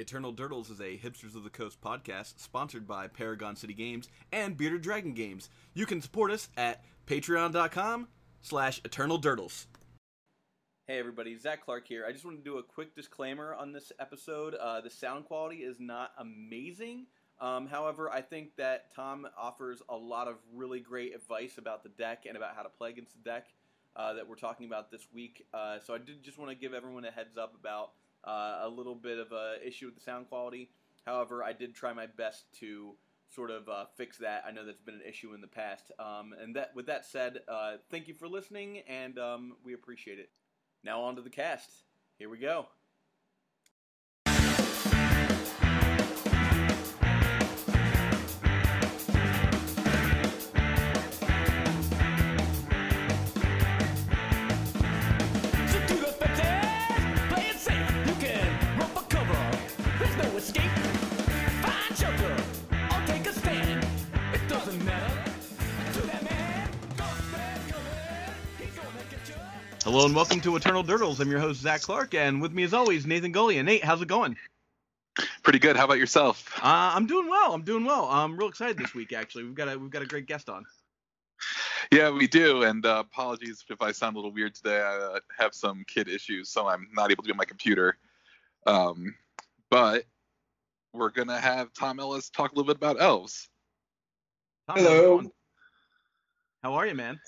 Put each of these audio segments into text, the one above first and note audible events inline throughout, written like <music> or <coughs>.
Eternal Durdles is a Hipsters of the Coast podcast sponsored by Paragon City Games and Bearded Dragon Games. You can support us at patreon.com slash Eternal Durdles. Hey everybody, Zach Clark here. I just want to do a quick disclaimer on this episode. Uh, the sound quality is not amazing. Um, however, I think that Tom offers a lot of really great advice about the deck and about how to play against the deck uh, that we're talking about this week. Uh, so I did just want to give everyone a heads up about uh, a little bit of a issue with the sound quality. However, I did try my best to sort of uh, fix that. I know that's been an issue in the past. Um, and that, with that said, uh, thank you for listening, and um, we appreciate it. Now on to the cast. Here we go. Hello and welcome to Eternal Durdles. I'm your host, Zach Clark, and with me as always, Nathan Golian. Nate, how's it going? Pretty good. How about yourself? Uh, I'm doing well. I'm doing well. I'm real excited this week. Actually, we've got a we've got a great guest on. Yeah, we do. And uh, apologies if I sound a little weird today. I uh, have some kid issues, so I'm not able to be on my computer. Um, but we're gonna have Tom Ellis talk a little bit about elves. Tom, Hello. How are you, man?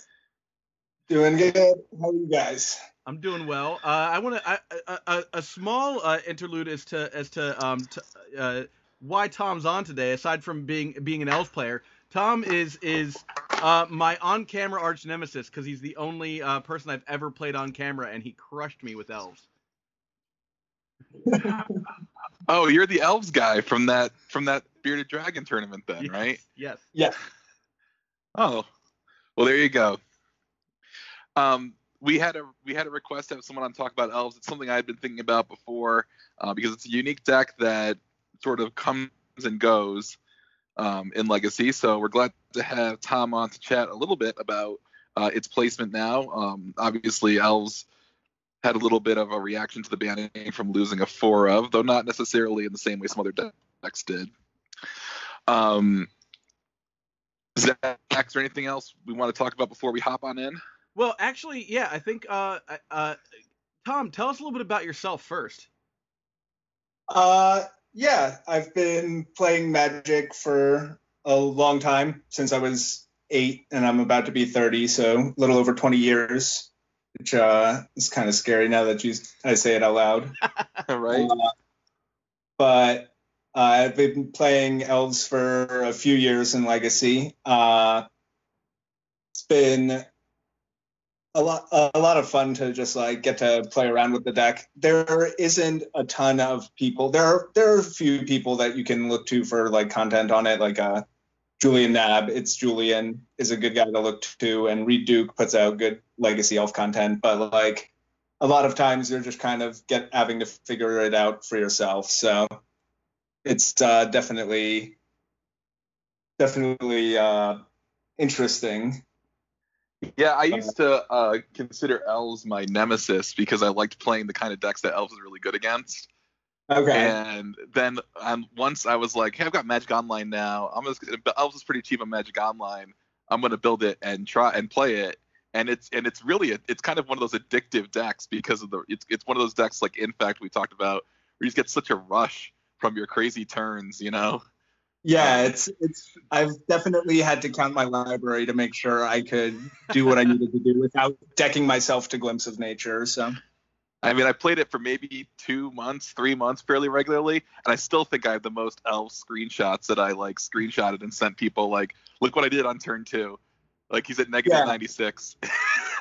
Doing good. How are you guys? I'm doing well. Uh, I want to a, a, a small uh, interlude as to as to um to, uh, why Tom's on today. Aside from being being an elves player, Tom is is uh, my on-camera arch nemesis because he's the only uh, person I've ever played on camera, and he crushed me with elves. <laughs> Oh, you're the elves guy from that from that bearded dragon tournament, then, Yes, right? Yes. Yeah. Oh, well, there you go. Um, we had a we had a request to have someone on talk about elves. It's something I had been thinking about before uh, because it's a unique deck that sort of comes and goes um, in Legacy. So we're glad to have Tom on to chat a little bit about uh, its placement now. Um, obviously, elves had a little bit of a reaction to the banning from losing a four of, though not necessarily in the same way some other decks did. Um, Zach, is there anything else we want to talk about before we hop on in? Well, actually, yeah. I think uh, uh, Tom, tell us a little bit about yourself first. Uh, yeah, I've been playing Magic for a long time since I was eight, and I'm about to be 30, so a little over 20 years, which uh, is kind of scary now that you I say it out loud. <laughs> Right. Uh, but uh, I've been playing elves for a few years in Legacy. Uh, it's been a lot, a lot of fun to just like get to play around with the deck. There isn't a ton of people. There are there are a few people that you can look to for like content on it, like uh, Julian Knab. It's Julian is a good guy to look to, and Reid Duke puts out good Legacy elf content. But like a lot of times you're just kind of get having to figure it out for yourself. So it's uh, definitely definitely uh, interesting. Yeah, I used to uh, consider elves my nemesis because I liked playing the kind of decks that elves are really good against. Okay. And then um, once I was like, hey, I've got Magic Online now. I'm just elves is pretty cheap on Magic Online. I'm gonna build it and try and play it. And it's and it's really a, it's kind of one of those addictive decks because of the it's it's one of those decks like in fact we talked about where you just get such a rush from your crazy turns, you know. Yeah, it's it's. I've definitely had to count my library to make sure I could do what I needed to do without decking myself to glimpse of nature. So I mean, I played it for maybe two months, three months fairly regularly, and I still think I have the most elf screenshots that I like screenshotted and sent people like, look what I did on turn two. Like he's at negative Yeah. 96. <laughs> <laughs>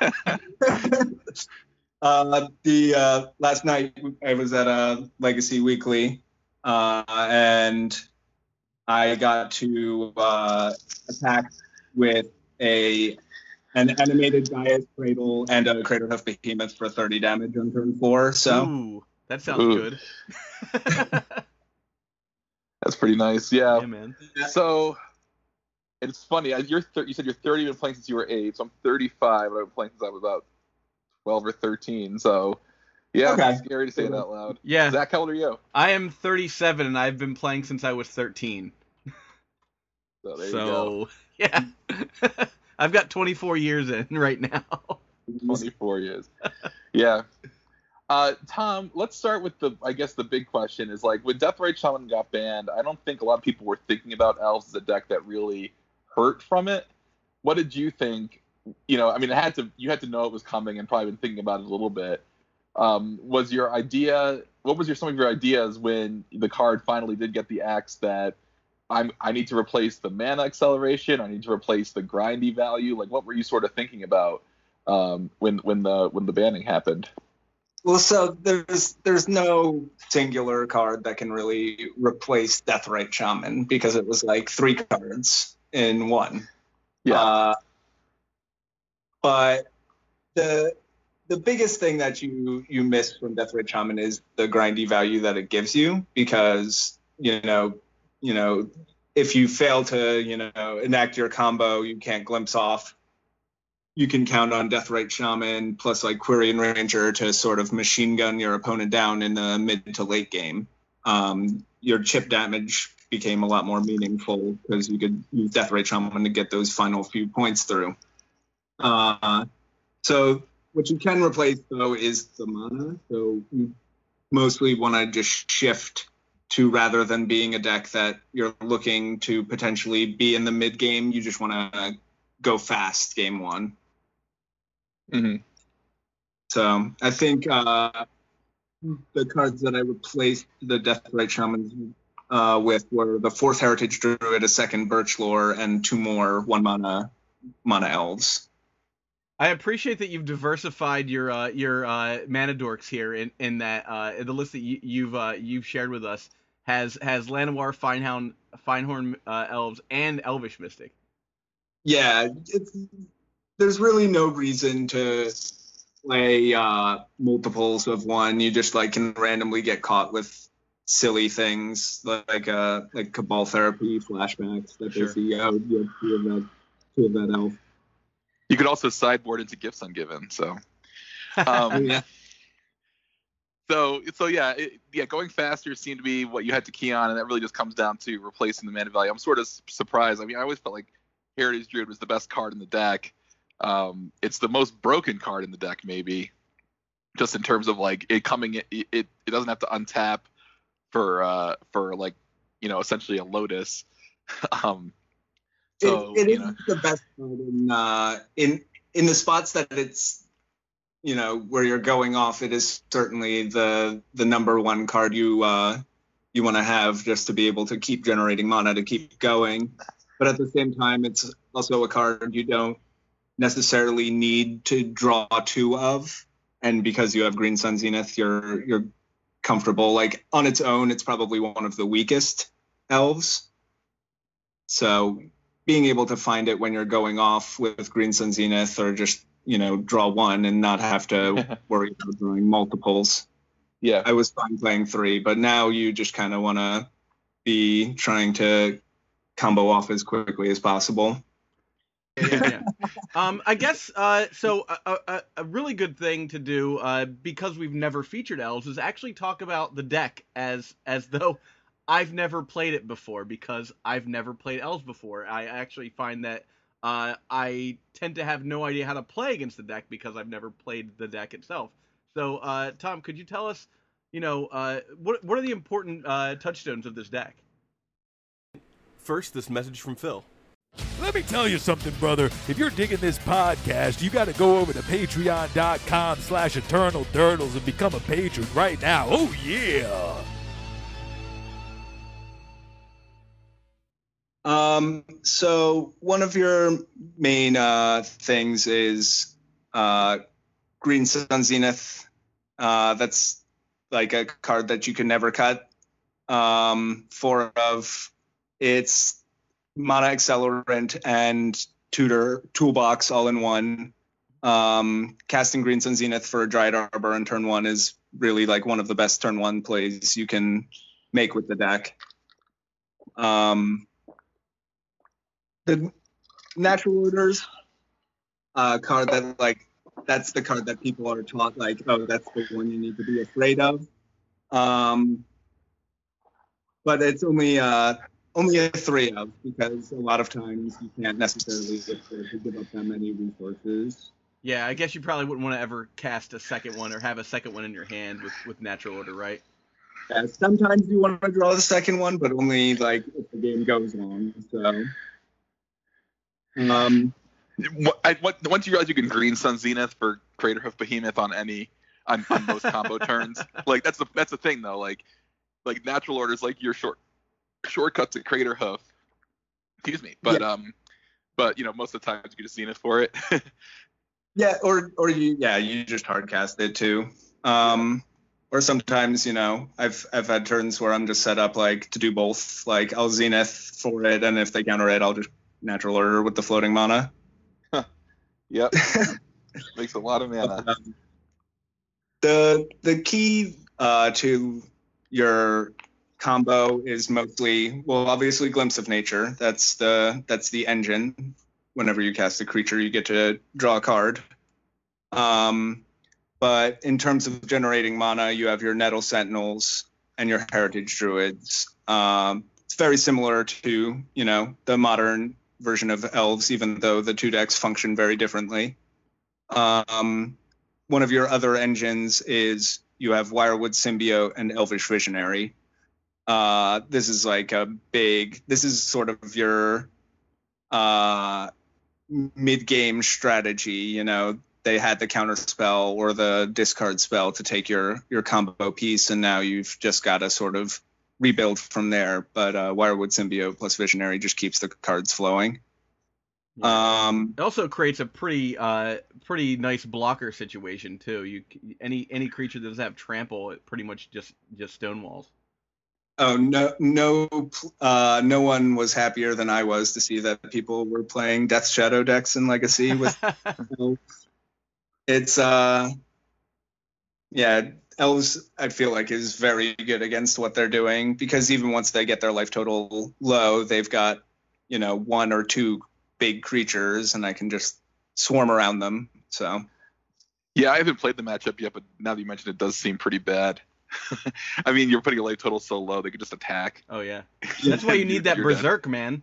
uh, the uh, last night I was at a Legacy Weekly, uh, and I got to uh, attack with a an animated Gaea's Cradle and a Craterhoof Behemoth for 30 damage on turn four. So Ooh, that sounds Ooh. good. <laughs> That's pretty nice. Yeah. yeah, man. So it's funny. uh, You're thir- you said you're 30, you've been playing since you were eight. So I'm 35, I've been playing since I was about 12 or 13. So Yeah, Okay. it's scary to say it out loud. Yeah, Zach, how old are you? I am 37 and I've been playing since I was 13. So there you go. so <laughs> yeah, <laughs> I've got 24 years in right now. 24 years. yeah. Uh, Tom, let's start with the, I guess the big question is like when Deathrite Shaman got banned, I don't think a lot of people were thinking about Elves as a deck that really hurt from it. What did you think? You know, I mean, it had to, you had to know it was coming and probably been thinking about it a little bit. Um, was your idea, what was your, some of your ideas when the card finally did get the axe that I'm, I need to replace the mana acceleration, I need to replace the grindy value? Like, what were you sort of thinking about? um, when when the when the banning happened. Well, so there's there's no singular card that can really replace Deathrite Shaman because it was like three cards in one. Yeah, Uh, but the the biggest thing that you you miss from Death Deathrite Shaman is the grindy value that it gives you because you know you know if you fail to you know enact your combo you can't glimpse off you can count on Death Deathrite Shaman plus like Quirion Ranger to sort of machine gun your opponent down in the mid to late game. Um, your chip damage became a lot more meaningful because you could use Death Deathrite Shaman to get those final few points through. Uh, so what you can replace though is the mana. So you mostly want to just shift to rather than being a deck that you're looking to potentially be in the mid game, you just want to go fast game one. hmm So I think uh, the cards that I replaced the Deathrite Shamans uh, with were the fourth Heritage Druid, a second Birchlore, and two more one mana mana elves. I appreciate that you've diversified your uh, your uh, mana dorks here in in that uh, the list that you, you've uh, you've shared with us has has Llanowar, Fyndhorn, Fyndhorn uh, elves, and Elvish Mystic. Yeah, it's, there's really no reason to play uh, multiples of one. You just like can randomly get caught with silly things like uh like Cabal Therapy flashbacks that Sure. they see. Oh, you have two of that, two of that elf. You could also sideboard into gifts ungiven. So, <laughs> Oh, um, yeah. so so yeah, it, yeah, going faster seemed to be what you had to key on, and that really just comes down to replacing the mana value. I'm sort of surprised. I mean, I always felt like Heritage Druid was the best card in the deck. Um, it's the most broken card in the deck, maybe, just in terms of like it coming. It it, it doesn't have to untap for uh for like you know essentially a Lotus. <laughs> um, so it, it is know, the best card in uh, in in the spots that it's you know where you're going off. It is certainly the the number one card you uh, you want to have just to be able to keep generating mana to keep going. But at the same time, it's also a card you don't necessarily need to draw two of, and because you have Green Sun Zenith, you're you're comfortable. Like on its own, it's probably one of the weakest elves. So being able to find it when you're going off with Green Sun Zenith or just, you know, draw one and not have to <laughs> worry about drawing multiples. yeah, I was fine playing three, but now you just kind of want to be trying to combo off as quickly as possible. yeah. yeah. <laughs> Um, I guess uh, so. A, a, a really good thing to do uh, because we've never featured elves is actually talk about the deck as as though I've never played it before because I've never played elves before. I actually find that uh, I tend to have no idea how to play against the deck because I've never played the deck itself. So, uh, Tom, could you tell us, you know, uh, what what are the important uh, touchstones of this deck? First, this message from Phil. Let me tell you something, brother. If you're digging this podcast, you got to go over to patreon.com slash eternal durdles and become a patron right now. Oh, yeah. Um, so one of your main uh, things is uh, Green Sun Zenith. Uh, that's like a card that you can never cut. Um, four of it's mana accelerant and tutor toolbox all in one. Um, casting Green Sun Zenith for a Dryad Arbor on turn one is really like one of the best turn one plays you can make with the deck. Um, the natural orders uh, card that like that's the card that people are taught like, oh, that's the one you need to be afraid of. Um, but it's only uh, only a three of because a lot of times you can't necessarily give up that many resources. Yeah, I guess you probably wouldn't want to ever cast a second one or have a second one in your hand with, with natural order, right? Yeah, sometimes you want to draw the second one, but only like if the game goes long. So, um, I, what, once you realize you can Green Sun Zenith for Craterhoof Behemoth on any on, on most combo <laughs> turns, like that's the that's the thing though. Like like natural orders, like your short shortcut to Craterhoof. Excuse me, but um, but you know most of the times you can just Zenith for it. <laughs> yeah, or or you yeah you just hard cast it too. Um, or sometimes you know I've I've had turns where I'm just set up like to do both. Like I'll Zenith for it, and if they counter it, I'll just natural order with the floating mana. yep, <laughs> makes a lot of mana. Um, the the key uh, to your combo is mostly well obviously glimpse of nature. That's the that's the engine. Whenever you cast a creature you get to draw a card. Um, but in terms of generating mana you have your nettle sentinels and your heritage druids. Um, it's very similar to you know the modern version of elves even though the two decks function very differently um, one of your other engines is you have Wirewood Symbiote and Elvish Visionary. Uh, this is like a big. This is sort of your uh, mid-game strategy. You know, they had the counter spell or the discard spell to take your your combo piece, and now you've just got to sort of rebuild from there. But uh, Wirewood Symbiote plus Visionary just keeps the cards flowing. Um, It also creates a pretty uh pretty nice blocker situation too. You any any creature that doesn't have trample, it pretty much just just stonewalls. Oh no, no, uh, no one was happier than I was to see that people were playing Death Shadow decks in Legacy with. <laughs> It's uh, yeah, elves. I feel like is very good against what they're doing because even once they get their life total low, they've got you know one or two big creatures, and I can just swarm around them. So Yeah, I haven't played the matchup yet, but now that you mentioned it, it does seem pretty bad. <laughs> I mean, you're putting a life total so low they could just attack. oh yeah, <laughs> that's why you need that You're dead. berserk man.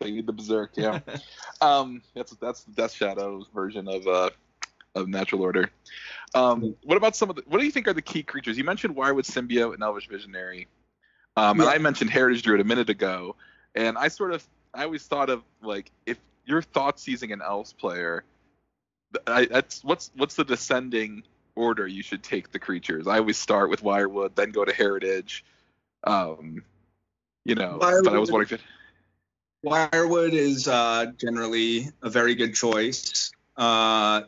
So you need the berserk, yeah. <laughs> um, that's that's the Death Shadow's version of uh of natural order. Um, what about some of the? What do you think are the key creatures? You mentioned Wirewood Symbiote and Elvish Visionary, um, and I mentioned Heritage Druid a minute ago, and I sort of I always thought of like if you're thought seizing an Elves player, I, that's what's what's the descending order you should take the creatures. I always start with Wirewood, then go to Heritage. Um, you know, but I was Wirewood- wondering if Wirewood is uh, generally a very good choice. Uh,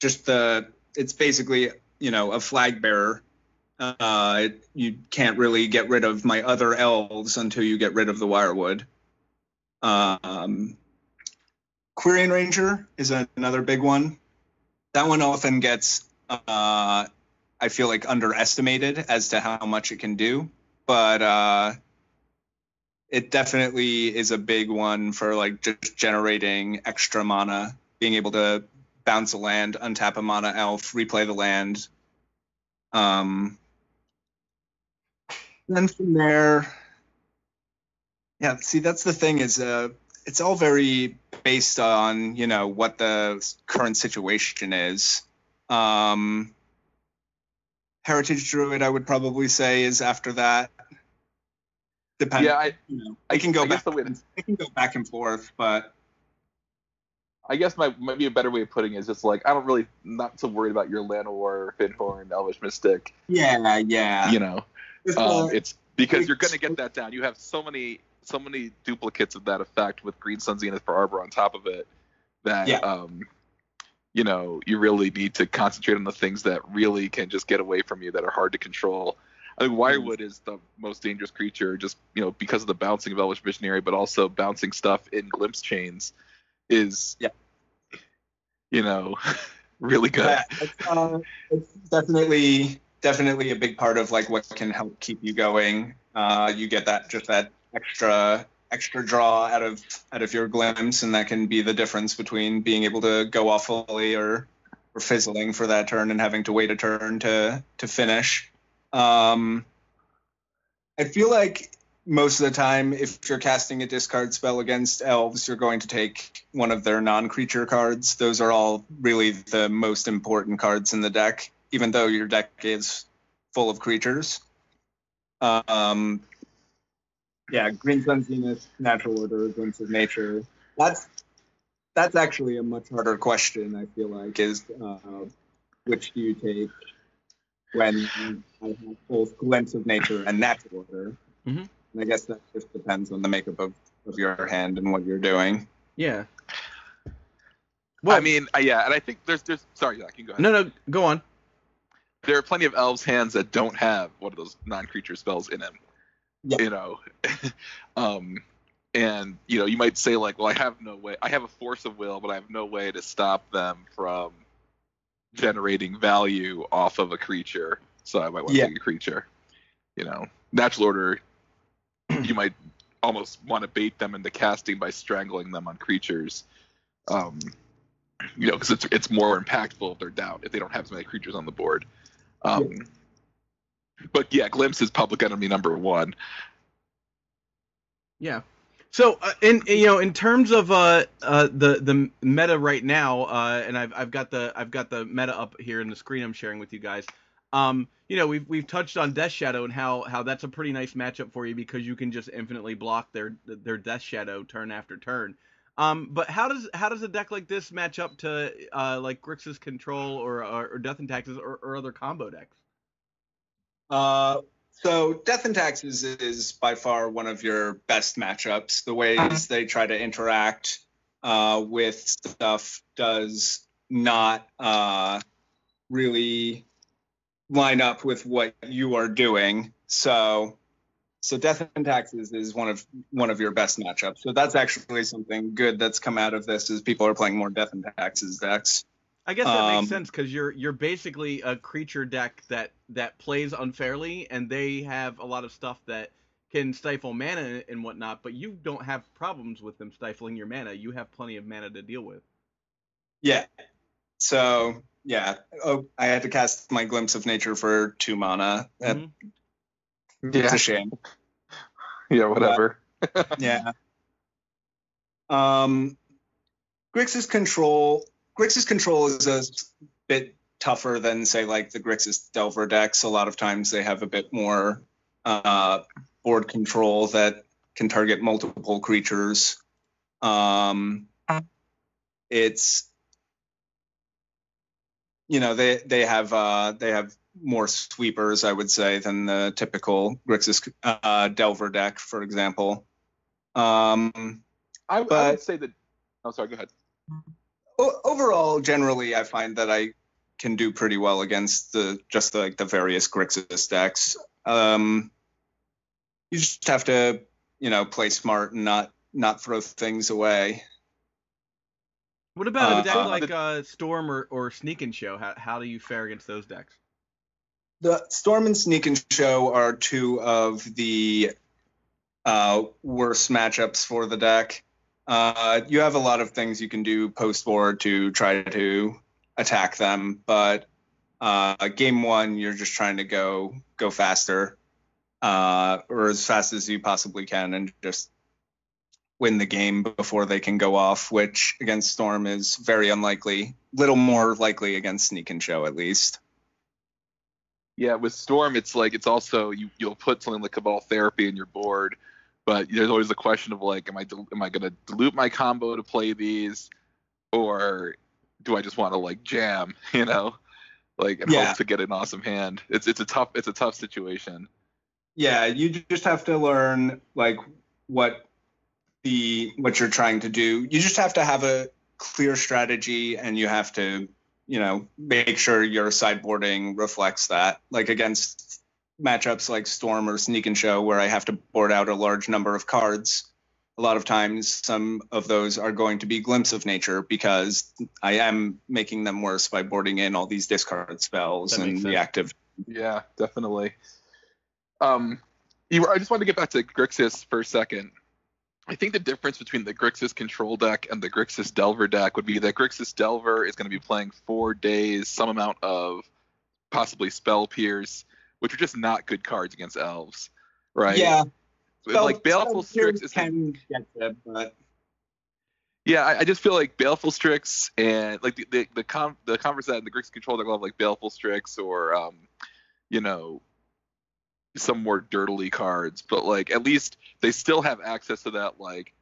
just the it's basically you know a flag bearer. Uh, you can't really get rid of my other elves until you get rid of the Wirewood. Um, Quirion Ranger is another big one. That one often gets, uh, I feel like, underestimated as to how much it can do. But uh, it definitely is a big one for like just generating extra mana, being able to bounce a land, untap a mana elf, replay the land. Um, then from there, yeah. See, that's the thing is, uh, it's all very based on you know what the current situation is. Um, Heritage Druid, I would probably say, is after that. Depending, yeah, I, you know, I can go I back. the I can go back and forth, but I guess my maybe a better way of putting it is just like I don't really not so worried about your Llanowar, Fyndhorn, Elvish Mystic. yeah, yeah. You know, It's, um, it's because you're gonna get that down. You have so many so many duplicates of that effect with Green Sun Zenith for Arbor on top of it that Yeah. um, you know you really need to concentrate on the things that really can just get away from you that are hard to control. I think Mm-hmm. Wirewood is the most dangerous creature, just you know because of the bouncing of Elvish Visionary, but also bouncing stuff in glimpse chains is Yeah. you know <laughs> really good. Yeah, it's, uh, it's definitely definitely a big part of like what can help keep you going. Uh, you get that just that extra extra draw out of out of your glimpse, and that can be the difference between being able to go off fully or or fizzling for that turn and having to wait a turn to to finish. Um, I feel like most of the time, if you're casting a discard spell against elves, you're going to take one of their non-creature cards. Those are all really the most important cards in the deck, even though your deck is full of creatures. Um, yeah, Green Sun Zenith, Natural Order, Glimpse of Nature. That's that's actually a much harder question. I feel like is uh, which do you take when I have both Glimpse of Nature and Natural Order? Mhm. And I guess that just depends on the makeup of, of your hand and what you're doing. Yeah. Well, I mean, uh, yeah, and I think there's there's sorry, yeah, you go ahead. no, no, go on. There are plenty of elves hands that don't have one of those non-creature spells in them. Yeah. You know, <laughs> um, and you know, you might say like, well, I have no way. I have a force of will, but I have no way to stop them from generating value off of a creature. So I might want to Yeah. take a creature. You know, natural order. You might almost want to bait them into casting by strangling them on creatures. Um, you know, because it's it's more impactful if they're down if they don't have as many creatures on the board. Um, But yeah, glimpse is public enemy number one. Yeah. So, uh, in you know, in terms of uh, uh, the the meta right now, uh, and I've I've got the I've got the meta up here in the screen I'm sharing with you guys. Um, you know, we've we've touched on Death Shadow and how how that's a pretty nice matchup for you because you can just infinitely block their their Death Shadow turn after turn. Um, but how does how does a deck like this match up to uh, like Grixis Control or or, or Death and Taxes or, or other combo decks? Uh, so Death and Taxes is by far one of your best matchups. The ways they try to interact uh, with stuff does not uh, really line up with what you are doing. So, so Death and Taxes is one of one of your best matchups. So that's actually something good that's come out of this is people are playing more Death and Taxes decks. I guess that Um, makes sense because you're you're basically a creature deck that that plays unfairly, and they have a lot of stuff that can stifle mana and whatnot. But you don't have problems with them stifling your mana. You have plenty of mana to deal with. Yeah. So yeah, oh, I had to cast my glimpse of nature for two mana. That- Mhm. It's a shame. <laughs> Yeah, whatever. <laughs> Yeah. Um, Grixis control. Grixis control is a bit tougher than say like the Grixis Delver decks. A lot of times they have a bit more uh, board control that can target multiple creatures. Um, it's you know they they have uh, they have more sweepers I would say than the typical Grixis uh, Delver deck, for example. Um, I, I would say that. Oh, sorry. Go ahead. overall, generally, I find that I can do pretty well against the just like the various Grixis decks. Um, you just have to, you know, play smart and not not throw things away. What about a Uh, deck uh, like uh, Storm or, or Sneak and Show? How how do you fare against those decks? The Storm and Sneak and Show are two of the uh, worst matchups for the deck. Uh, you have a lot of things you can do post board to try to attack them, but uh, game one you're just trying to go go faster uh, or as fast as you possibly can and just win the game before they can go off, which against Storm is very unlikely. Little more likely against Sneak and Show at least. Yeah, with Storm, it's like it's also you you'll put something like Cabal Therapy in your board, but there's always the question of like, am I am I gonna dilute my combo to play these, or do I just want to like jam, <laughs> you know, like and Yeah. hope to get an awesome hand? It's it's a tough it's a tough situation. yeah you just have to learn like what the what you're trying to do you just have to have a clear strategy and you have to you know make sure your sideboarding reflects that like against matchups like storm or sneak and show where i have to board out a large number of cards a lot of times some of those are going to be glimpse of nature because i am making them worse by boarding in all these discard spells and sense. reactive Yeah, definitely. Um, you, I just wanted to get back to Grixis for a second. I think the difference between the Grixis control deck and the Grixis Delver deck would be that Grixis Delver is going to be playing four Daze, some amount of possibly Spell Pierce, which are just not good cards against elves, right? Yeah, like Baleful Strix is can get it, but Yeah, I, I just feel like Baleful Strix and like the the the, com- the Converse and the Grixis control deck will have like Baleful Strix or um, you know, some more dirtily cards, but like at least they still have access to that like,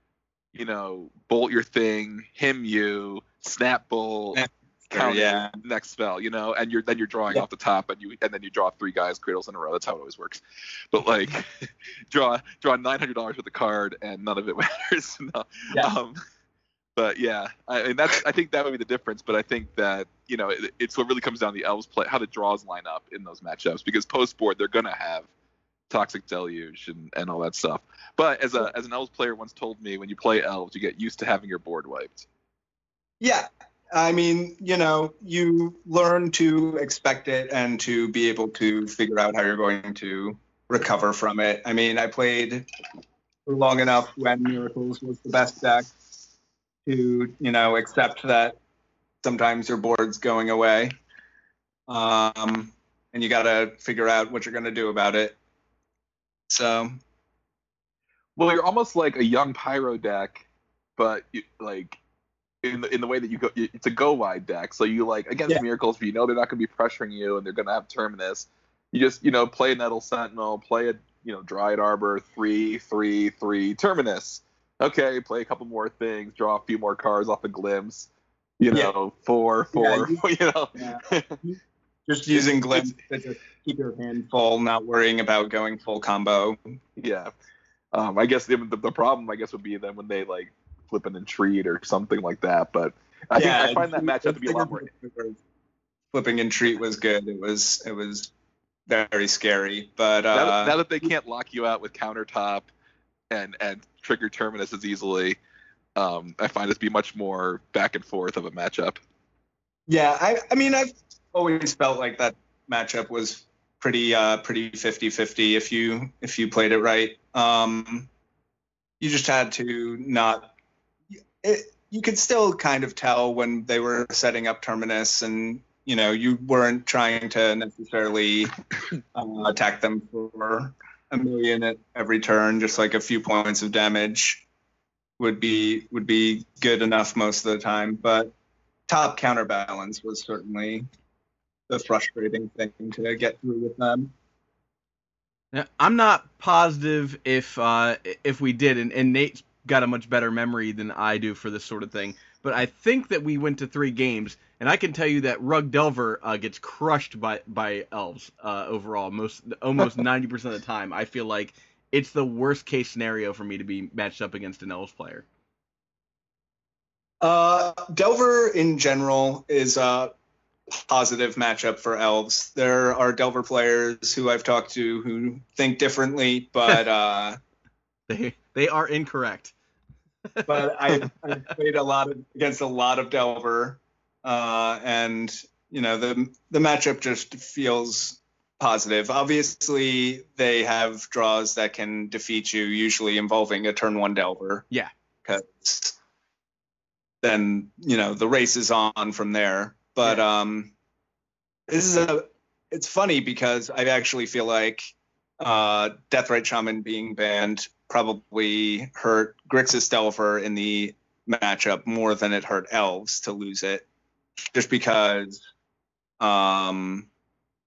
you know, bolt your thing, him you, snap bolt, Yeah. counter yeah. next spell, you know, and you're then you're drawing Yeah. off the top and you and then you draw three Gaea's Cradles in a row. That's how it always works. But like <laughs> draw draw nine hundred dollars with a card and none of it <laughs> matters. no. Yeah. Um, but yeah, I, and that's I think that would be the difference. But I think that you know it, it's what really comes down to the elves play how the draws line up in those matchups because post board they're gonna have toxic deluge and, and all that stuff. But as a as an elves player once told me, when you play elves, you get used to having your board wiped. Yeah. I mean, you know, you learn to expect it and to be able to figure out how you're going to recover from it. I mean, I played for long enough when Miracles was the best deck to, you know, accept that sometimes your board's going away. Um, and you got to figure out what you're going to do about it. So, um, Well, you're almost like a young pyro deck, but you, like in the in the way that you go, it's a go wide deck. So you like against Yeah. miracles, but you know they're not going to be pressuring you, and they're going to have terminus. You just you know play a Nettle Sentinel, play a you know Dryad Arbor, three three three terminus. Okay, play a couple more things, draw a few more cards off a glimpse. You Yeah. know, four four. Yeah, <laughs> You, know, yeah. <laughs> just using glimpse to just keep your hand full, not worrying about going full combo. Yeah. Um, I guess the, the, the problem, I guess, would be then when they like flip an entreat or something like that. But I think I find that matchup to be a lot more. Flipping and treat was good. It was it was very scary, but now, uh, that, now that they can't lock you out with countertop and and trigger terminus as easily, um, I find it to be much more back and forth of a matchup. yeah, I I mean I've always felt like that matchup was pretty uh pretty 50-50 if you if you played it right. Um, you just had to not. It, you could still kind of tell when they were setting up terminus and you know you weren't trying to necessarily uh, <coughs> attack them for a million at every turn just like a few points of damage would be would be good enough most of the time but top counterbalance was certainly the frustrating thing to get through with them Now, I'm not positive if uh, if we did, and, and Nate's got a much better memory than I do for this sort of thing. But I think that we went to three games, and I can tell you that Rug Delver uh, gets crushed by by elves uh, overall. Most almost <laughs> 90% of the time, I feel like it's the worst case scenario for me to be matched up against an elves player. Uh, Delver in general is a positive matchup for elves. There are Delver players who I've talked to who think differently, but <laughs> uh, They they are incorrect. <laughs> but I I've played a lot of, against a lot of Delver, uh, and you know the the matchup just feels positive. Obviously, they have draws that can defeat you, usually involving a turn one Delver. Yeah. because then you know the race is on from there. But um, this is a it's funny because I actually feel like uh, Deathrite Shaman being banned probably hurt Grixis Delver in the matchup more than it hurt Elves to lose it, just because um,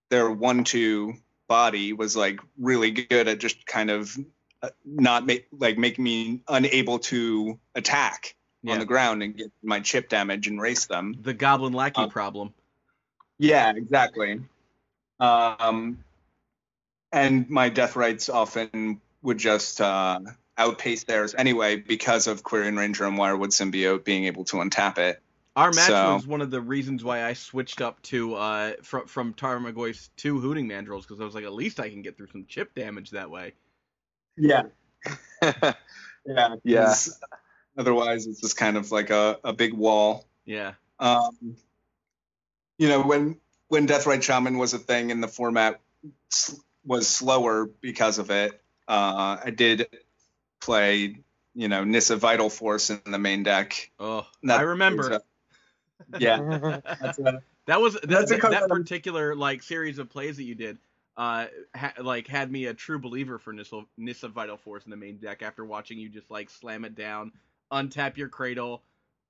their one-two body was like really good at just kind of uh, not make like making me unable to attack Yeah. on the ground and get my chip damage and race them. The Goblin Lackey Uh, problem. Yeah, exactly. Um, and my Deathrites often would just uh, outpace theirs anyway because of Quirion Ranger and Wirewood Symbiote being able to untap it. Our match So- was one of the reasons why I switched up to uh from from Tarmogoyf's to Hooting Mandrills because I was like, at least I can get through some chip damage that way. Yeah, <laughs> <laughs> yeah, Yeah. 'Cause Otherwise, it's just kind of like a, a big wall. Yeah. Um, you know, when when Deathrite Shaman was a thing and the format was slower because of it, uh, I did play you know Nissa Vital Force in the main deck. Oh, That I remember. was, uh, yeah, <laughs> that's a, That was that, That's that, that that particular like series of plays that you did. Uh, ha- like had me a true believer for Nissa, Nissa Vital Force in the main deck after watching you just like slam it down, untap your cradle,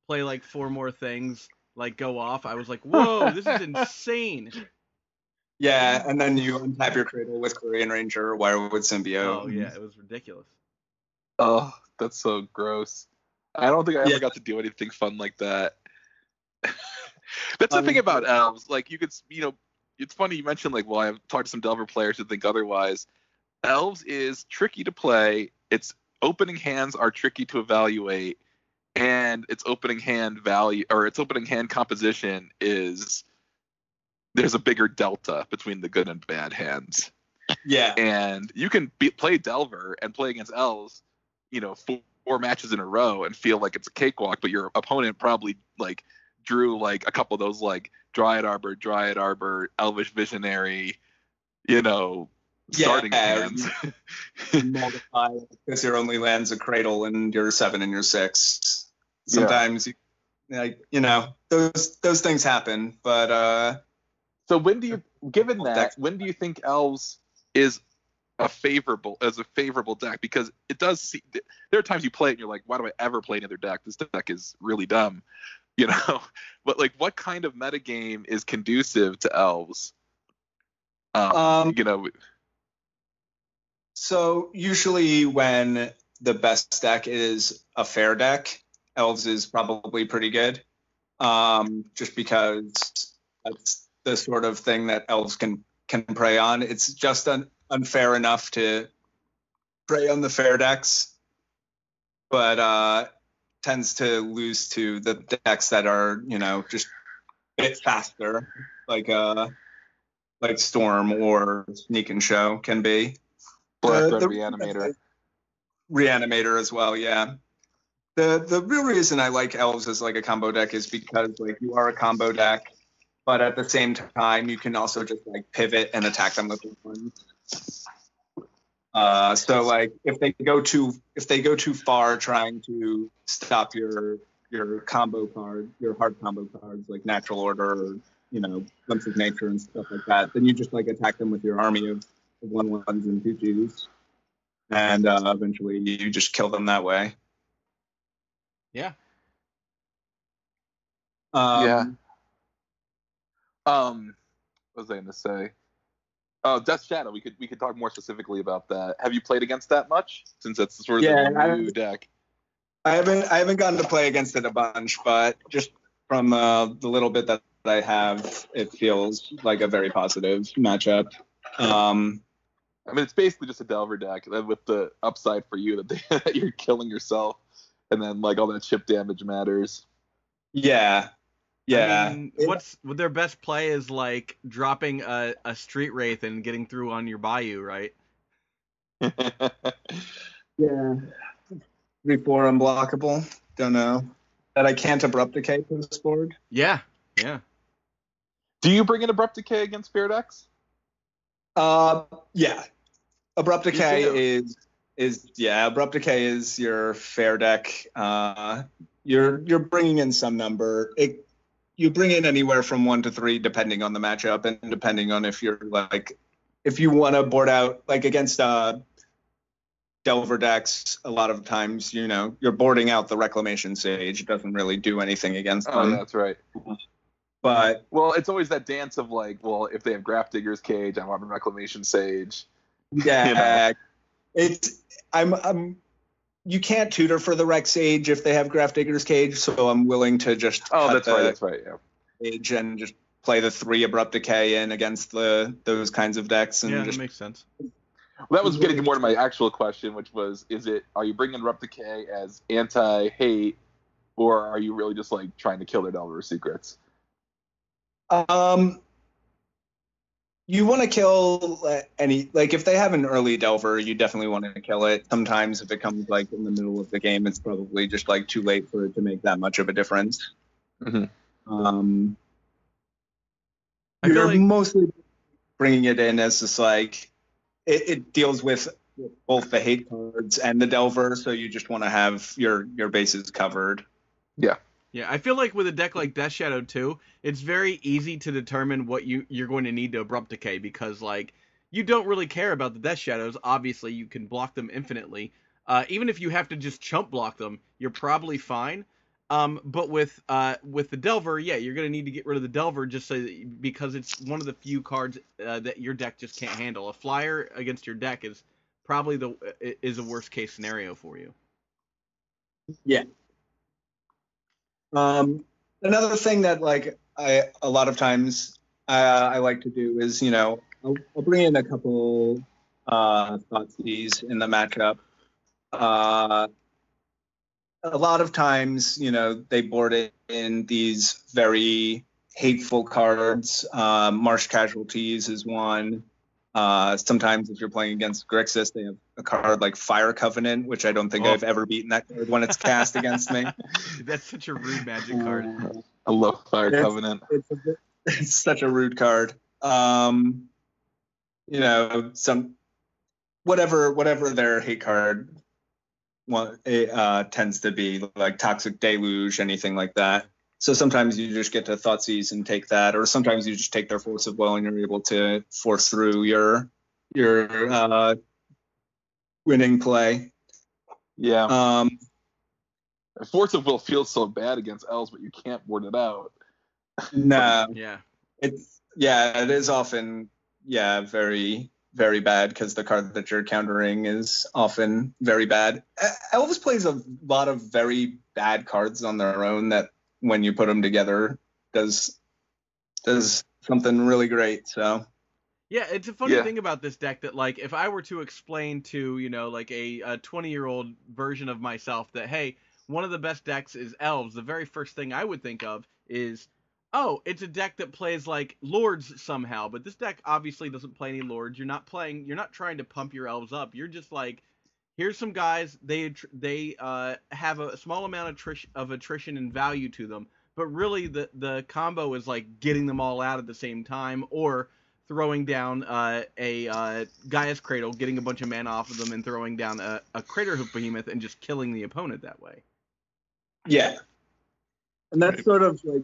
play like four more things, like go off. I was like, <laughs> whoa, this is insane. yeah, and then you untap your cradle with Quirion Ranger Wirewood Symbiote. Oh yeah, it was ridiculous. Oh, that's so gross. I don't think I ever Yeah. got to do anything fun like that. <laughs> that's the Um, thing about elves. Like you could, you know, it's funny you mentioned like, well, I've talked to some Delver players who think otherwise. Elves is tricky to play. Its opening hands are tricky to evaluate, and its opening hand value or its opening hand composition is there's a bigger delta between the good and bad hands. Yeah, and you can be, play Delver and play against elves, you know, four, four matches in a row and feel like it's a cakewalk, but your opponent probably like drew like a couple of those like Dryad Arbor, Dryad Arbor, Elvish Visionary, you know, starting Yeah, hands. <laughs> multiply because your only lands a cradle and your seven and your six. Yeah. Sometimes you like you know those those things happen, but uh so when do you, given that, when do you think elves is a favorable as a favorable deck? Because it does see there are times you play it and you're like, why do I ever play another deck? This deck is really dumb, <laughs> you know. But like, what kind of metagame is conducive to elves? Um, Um, you know, So usually when the best deck is a fair deck, elves is probably pretty good. Um, just because that's the sort of thing that elves can can prey on. It's just un- unfair enough to prey on the fair decks, but uh, tends to lose to the decks that are you know just a bit faster, like uh like Storm or Sneak and Show can be. Black The- Red the- Reanimator. Reanimator as well, yeah. The the real reason I like elves as like a combo deck is because like you are a combo deck, but at the same time you can also just like pivot and attack them with one. Uh, so like if they go too if they go too far trying to stop your your combo card, your hard combo cards like natural order or you know glimpse of nature and stuff like that, then you just like attack them with your army of one ones and two twos and uh, eventually you just kill them that way. Yeah. Um, Yeah. Um, what was I going to say? Oh, Death Shadow. We could we could talk more specifically about that. Have you played against that much? Since that's sort of Yeah, the I- new deck. I haven't I haven't gotten to play against it a bunch, but just from uh, the little bit that I have, it feels like a very positive matchup. Um, I mean, it's basically just a Delver deck with the upside for you that, they, <laughs> that you're killing yourself, and then like all that chip damage matters. yeah, yeah. I mean, It- what's what their best play is like dropping a, a street wraith and getting through on your bayou, right? <laughs> yeah. Three four unblockable. Don't know that I can't abrupt decay to this board. Yeah, yeah. Do you bring an Abrupt Decay against Fair decks? Uh, yeah. Abrupt Decay is is yeah. Abrupt Decay is your fair deck. Uh, you're you're bringing in some number. It you bring in anywhere from one to three depending on the matchup and depending on if you're like if you want to board out like against uh Delver decks. A lot of times, you know, you're boarding out the Reclamation Sage. It doesn't really do anything against Oh, them. yeah, that's right. But Well, it's always that dance of like, well, if they have Grafdigger's Cage, I'm a Reclamation Sage. Yeah, <laughs> You know? it's I'm I'm you can't tutor for the Rec Sage if they have Grafdigger's Cage, so I'm willing to just Oh, cut that's the right. That's right. Yeah. Cage and just play the three abrupt decay in against the those kinds of decks and Yeah, that makes sense. Well, that was getting more to my actual question, which was: Is it are you bringing Abrupt Decay as anti-hate, or are you really just like trying to kill their Delver secrets? um you want to kill any like if they have an early delver you definitely want to kill it sometimes if it comes like in the middle of the game it's probably just like too late for it to make that much of a difference Mhm. um you're like mostly bringing it in as just like it, it deals with both the hate cards and the Delver, so you just want to have your your bases covered. Yeah, I feel like with a deck like Death Shadow 2, it's very easy to determine what you you're going to need to abrupt decay because like you don't really care about the Death Shadows. Obviously, you can block them infinitely. Uh, even if you have to just chump block them, you're probably fine. Um, but with uh, with the Delver, yeah, you're gonna need to get rid of the Delver just so that, because it's one of the few cards uh, that your deck just can't handle. A flyer against your deck is probably the is a worst case scenario for you. Um, another thing that like I a lot of times uh, I like to do is you know I'll, I'll bring in a couple uh, Thoughtseize in the matchup. Uh, a lot of times, you know, they board it in these very hateful cards. Uh, Marsh Casualties is one. Uh, sometimes, if you're playing against Grixis, they have a card like Fire Covenant, which I don't think Oh. I've ever beaten that card when it's cast against me. <laughs> That's such a rude magic card. I love Fire It's- Covenant. it's, bit- it's such a rude card. Um, you know, some whatever whatever their hate card one it, uh, tends to be, like Toxic Deluge, anything like that. So sometimes you just get to Thoughtseize and take that, or sometimes you just take their Force of Will and you're able to force through your your uh, winning play. Yeah. Um, Force of Will feels so bad against elves, but you can't board it out. <laughs> no, Yeah. It's yeah, it is often yeah very very bad because the card that you're countering is often very bad. Elves plays a lot of very bad cards on their own that when you put them together does does something really great. So Yeah, it's a funny Yeah. thing about this deck that like if I were to explain to, you know, like a, a 20-year-old version of myself that hey, one of the best decks is elves, the very first thing I would think of is oh, it's a deck that plays like lords somehow, but this deck obviously doesn't play any lords. You're not playing you're not trying to pump your elves up. You're just like here's some guys they they uh, have a small amount of, trish- of attrition and value to them but really the the combo is like getting them all out at the same time or throwing down uh, a uh, Gaea's Cradle, getting a bunch of mana off of them, and throwing down a, a Craterhoof Behemoth and just killing the opponent that way. yeah, and that's sort of like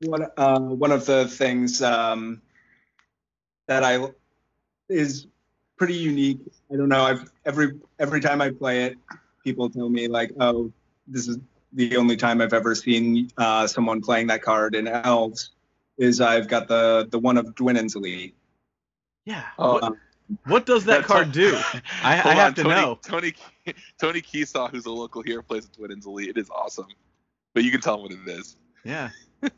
one uh, one of the things um, that I is pretty unique. I don't know. I've every every time I play it, people tell me like, "Oh, this is the only time I've ever seen uh, someone playing that card in Elves." Is I've got the the one of Dwynen's Elite. Yeah. Oh, what, what does that That's card all- do? <laughs> I, I have on, to Tony, know. Tony Tony Keesaw, who's a local here, plays with Twins Elite. It is awesome. But you can tell him what it is. Yeah. <laughs>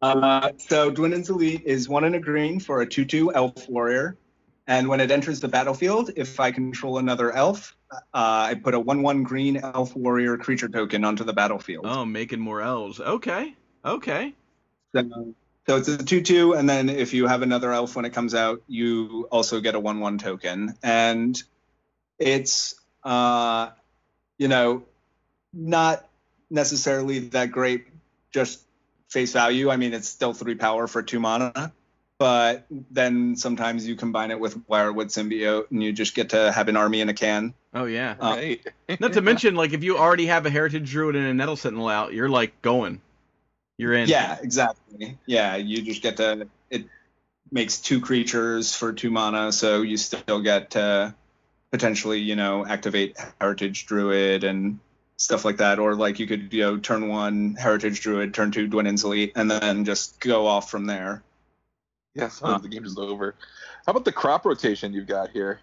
Uh, so Dwynen's Elite is one in a green for a 2-2 elf warrior. And when it enters the battlefield, if I control another elf, uh, I put a 1-1 green elf warrior creature token onto the battlefield. Oh, making more elves. Okay. Okay. So, so it's a 2-2, and then if you have another elf when it comes out, you also get a 1-1 token. And it's, uh, you know, not necessarily that great just face value. I mean, it's still three power for two mana, but then sometimes you combine it with Wirewood Symbiote, and you just get to have an army in a can. Oh yeah. Uh, right. Not to mention, like if you already have a Heritage Druid and a Nettle Sentinel out, you're like going. You're in. Yeah, exactly. Yeah, you just get to it makes two creatures for two mana, so you still get to potentially, you know, activate Heritage Druid and stuff like that. Or like you could, you know, turn one Heritage Druid, turn two Dwynen's Elite, and then just go off from there. yeah, sometimes the game is over. How about the crop rotation you've got here?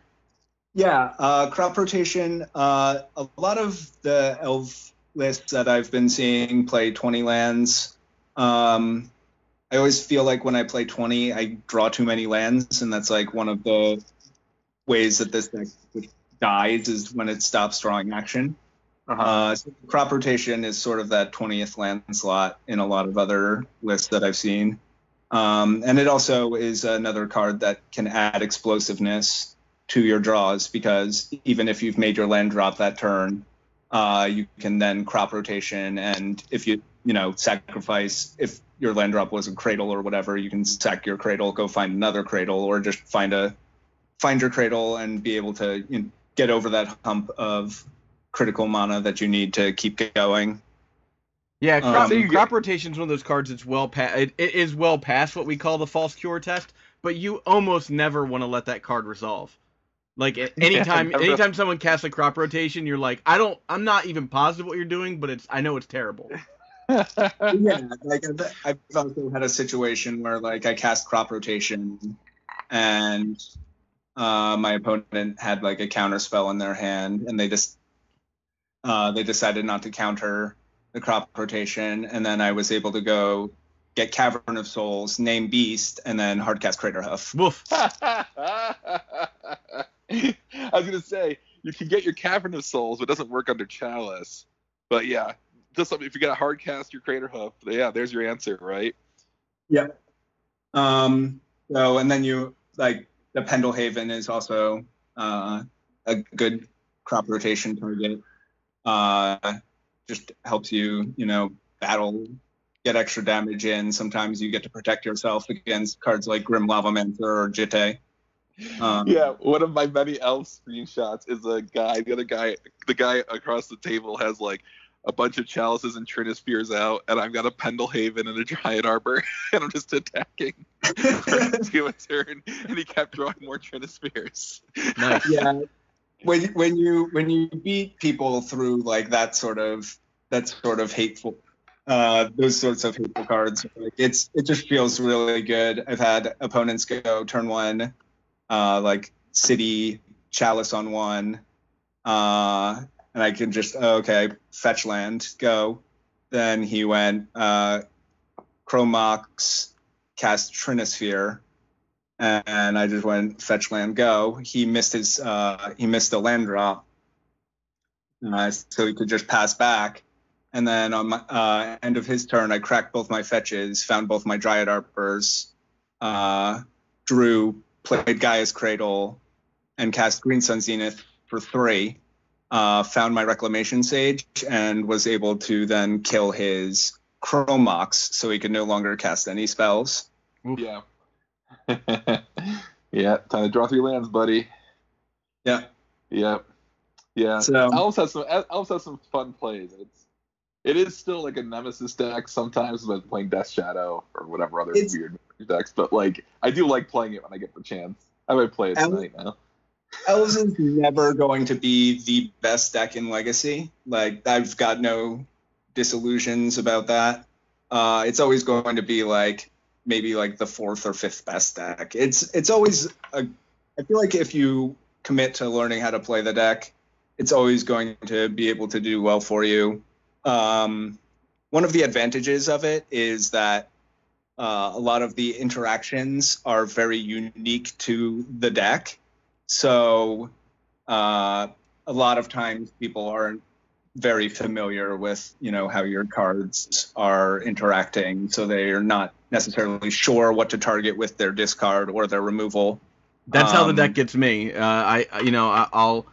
Yeah, uh, crop rotation. Uh, a lot of the elf lists that I've been seeing play 20 lands. Um, I always feel like when I play 20, I draw too many lands, and that's like one of the ways that this deck dies is when it stops drawing action. Uh, so crop rotation is sort of that 20th land slot in a lot of other lists that I've seen. Um, and it also is another card that can add explosiveness to your draws because even if you've made your land drop that turn, uh, you can then crop rotation. And if you, you know, sacrifice, if your land drop was a cradle or whatever, you can sack your cradle, go find another cradle, or just find a find your cradle and be able to you know, get over that hump of critical mana that you need to keep going. Yeah, crop, Um, crop rotation is one of those cards that's well past. It, it is well past what we call the false cure test, but you almost never want to let that card resolve. Like <laughs> anytime, never. anytime someone casts a crop rotation, you're like, I don't, I'm not even positive what you're doing, but it's, I know it's terrible. <laughs> yeah, <laughs> like I've, I've also had a situation where like I cast crop rotation, and uh, my opponent had like a counter spell in their hand, and they just uh, they decided not to counter the crop rotation, and then I was able to go get Cavern of Souls, name Beast, and then hardcast Craterhoof. Woof. <laughs> I was gonna say you can get your Cavern of Souls, but it doesn't work under Chalice. But yeah, just if you got a hard cast your Craterhoof, yeah, there's your answer, right? Yep. Um. So and then you like the Pendelhaven is also uh, a good crop rotation target. Uh, just helps you, you know, battle, get extra damage in. Sometimes you get to protect yourself against cards like Grim Lava Lavamancer or Jitte. Um, yeah, one of my many elf screenshots is a guy. The other guy, the guy across the table has like a bunch of chalices and trinispheres out, and I've got a Pendelhaven and a Giant Arbor, <laughs> and I'm just attacking <laughs> for two a turn, and he kept drawing more trinispheres. Nice. yeah when when you when you beat people through like that sort of that sort of hateful uh those sorts of hateful cards like it's it just feels really good i've had opponents go turn one uh like city chalice on one uh and i can just oh, okay fetch land go then he went uh Chrome Mox cast trinisphere and I just went fetch land go. He missed his uh, he missed the land drop, uh, so he could just pass back. And then on my uh, end of his turn, I cracked both my fetches, found both my Dryad Arbors, uh, drew, played Gaea's Cradle, and cast Green Sun Zenith for three. Uh, found my Reclamation Sage and was able to then kill his Chrome Mox, so he could no longer cast any spells. Yeah. <laughs> yeah, time to draw three lands, buddy. Yeah. Yeah. Yeah. So Elves has some Elves has some fun plays. It's it is still like a nemesis deck sometimes with playing Death Shadow or whatever other weird decks, but like I do like playing it when I get the chance. I might play it Elves- tonight now. Elves is never going to be the best deck in Legacy. Like I've got no disillusions about that. Uh, it's always going to be like maybe like the fourth or fifth best deck. It's it's always a. I feel like if you commit to learning how to play the deck, it's always going to be able to do well for you. Um, one of the advantages of it is that uh, a lot of the interactions are very unique to the deck. So uh, a lot of times people aren't very familiar with you know how your cards are interacting, so they are not necessarily sure what to target with their discard or their removal. That's how the Um, deck gets me. Uh, I, you know, I, I'll,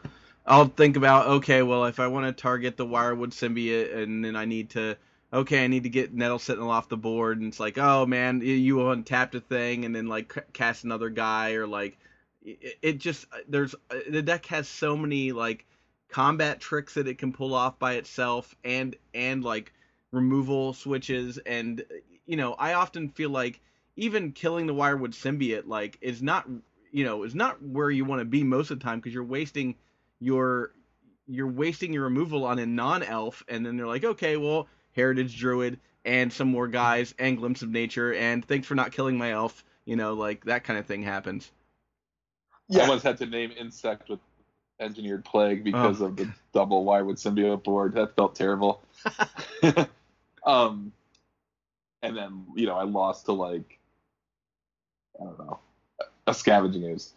I'll think about okay, well, if I want to target the Wirewood symbiote, and then I need to, okay, I need to get Nettle Sentinel off the board, and it's like, oh man, you untapped a thing, and then like cast another guy, or like, it, it just uh, there's uh, the deck has so many like combat tricks that it can pull off by itself, and and like removal switches, and uh, you know, I often feel like even killing the Wirewood symbiote like is not you know is not where you want to be most of the time because you're wasting your you're wasting your removal on a non-elf and then they're like okay well heritage druid and some more guys and glimpse of nature and thanks for not killing my elf you know like that kind of thing happens I almost had to name insect with engineered plague because Oh, of the double Wirewood symbiote board. That felt terrible. <laughs> um, and then you know I lost to like I don't know a scavenging ooze.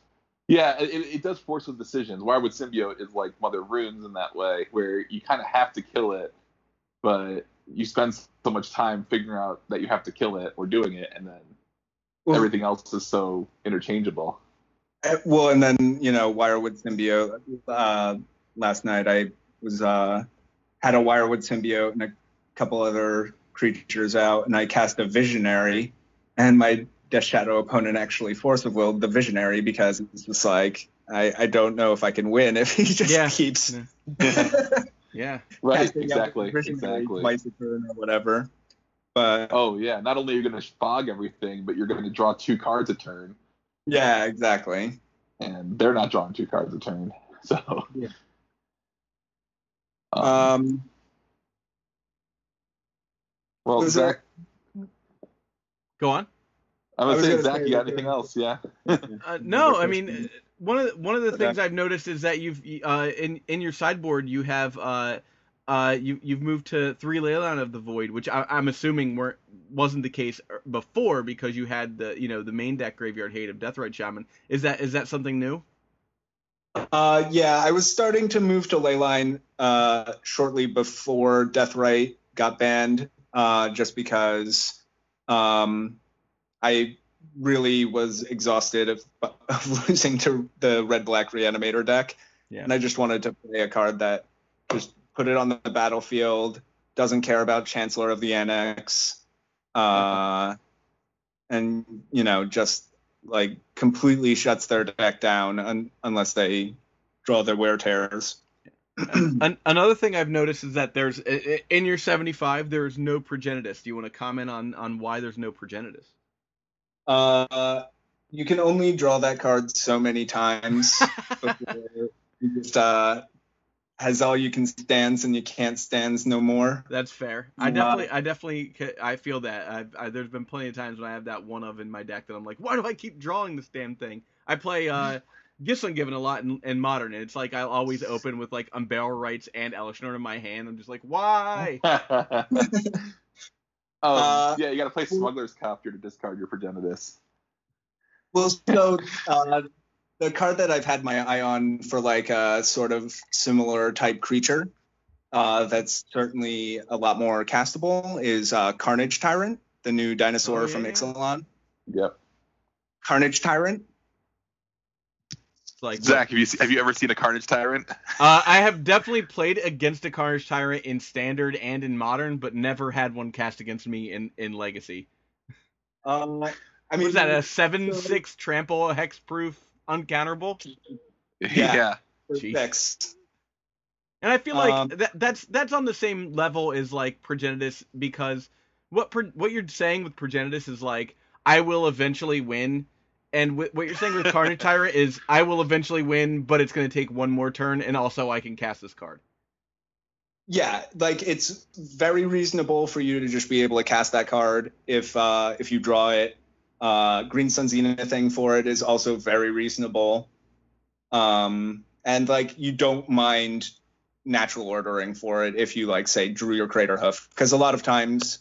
Yeah, it, it does force some decisions. Wirewood symbiote is like Mother Runes in that way, where you kind of have to kill it, but you spend so much time figuring out that you have to kill it or doing it, and then Well- everything else is so interchangeable. Uh, Well, and then you know Wirewood symbiote. Uh, last night I was uh, had a Wirewood symbiote and a couple other creatures out, and I cast a Visionary, and my Death Shadow opponent actually force of willed the Visionary because it's just like I, I don't know if I can win if he <laughs> just Yeah. keeps Yeah. <laughs> right, casting exactly, exactly. twice a turn or whatever. But Oh yeah, not only are you going to fog everything, but you're going to draw two cards a turn, yeah, exactly. and they're not drawing two cards a turn. <laughs> So. Yeah. Um, Um, well, was Zach, Go on. I'm I gonna was say, gonna Zach, say you got anything there- else? <laughs> Yeah. Uh, no, I mean, uh, one of the, one of the Okay. things I've noticed is that you've uh, in in your sideboard you have uh, uh, you you've moved to three Leyline of the Void, which I, I'm assuming weren't wasn't the case er, before because you had the you know the main deck Graveyard Hate of Deathrite Shaman. Is that is that something new? Uh, yeah, I was starting to move to Leyline uh, shortly before Deathrite got banned, uh, just because um, I really was exhausted of, <laughs> of losing to the red black reanimator deck, Yeah. and I just wanted to play a card that just put it on the battlefield, doesn't care about Chancellor of the Annex, uh, and you know just like completely shuts their deck down un- unless they draw their wear tears. <clears throat> Another thing I've noticed is that there's in your 75 there's no Progenitus. Do you want to comment on on why there's no Progenitus? Uh, you can only draw that card so many times <laughs> before you just uh, has all you can stands and you can't stands no more. That's fair. I definitely, I definitely, I feel that. I've, I, there's been plenty of times when I have that one of in my deck that I'm like, why do I keep drawing this damn thing? I play uh, Gisling Given a lot in, in Modern, and it's like I'll always open with like Unburial Rites and Elesh Norn in my hand. I'm just like, why? <laughs> <laughs> um, Uh, yeah, you got to play Smuggler's Copter to discard your Progenitus. Well, so uh, the card that I've had my eye on for like a sort of similar type creature uh, that's certainly a lot more castable is uh, Carnage Tyrant, the new dinosaur Oh, from yeah. Ixalan. Yep. Carnage Tyrant. Like Zach, have you have you ever seen a Carnage Tyrant? Uh, I have definitely played against a Carnage Tyrant in Standard and in Modern, but never had one cast against me in in Legacy. Um, I I mean, was that a seven six trample hexproof uncounterable? <laughs> Yeah. for Jeez. And I feel like Um, that that's that's on the same level as like Progenitus because what pro, what you're saying with Progenitus is like I will eventually win, and wi- what you're saying with Carnage Tyrant <laughs> is I will eventually win, but it's going to take one more turn, and also I can cast this card. Yeah, like it's very reasonable for you to just be able to cast that card if uh, if you draw it. Uh, Green Sun Zenith thing for it is also very reasonable. Um, and like you don't mind natural ordering for it if you like say drew your Craterhoof because a lot of times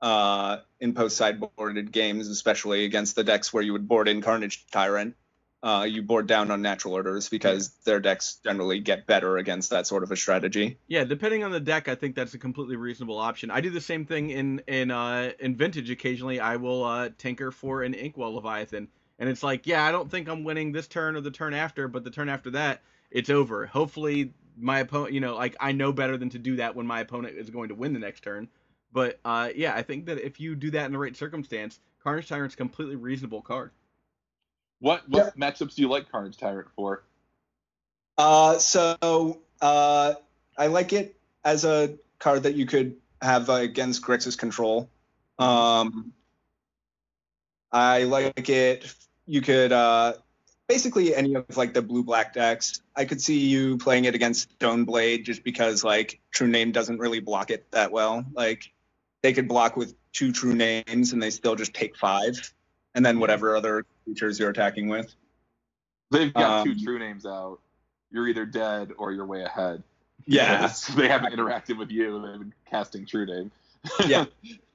uh, in post sideboarded games, especially against the decks where you would board in Carnage Tyrant, uh, you board down on natural orders because their decks generally get better against that sort of a strategy. Yeah, depending on the deck, I think that's a completely reasonable option. I do the same thing in in uh, in Vintage. Occasionally, I will uh, tinker for an Inkwell Leviathan, and it's like, yeah, I don't think I'm winning this turn or the turn after, but the turn after that, it's over. Hopefully, my opponent, you know, like I know better than to do that when my opponent is going to win the next turn. But uh, yeah, I think that if you do that in the right circumstance, Carnage Tyrant's a completely reasonable card. What what matchups do you like Carnage Tyrant for? Uh, so uh, I like it as a card that you could have uh, against Grixis control. Um, I like it. You could uh, basically any of like the blue black decks. I could see you playing it against Stoneblade just because like True Name doesn't really block it that well. Like they could block with two True Names and they still just take five, and then whatever other creatures you're attacking with. They've got two Um, true names out. You're either dead or you're way ahead. Yeah. they haven't interacted with you. They've been casting true name. Yeah.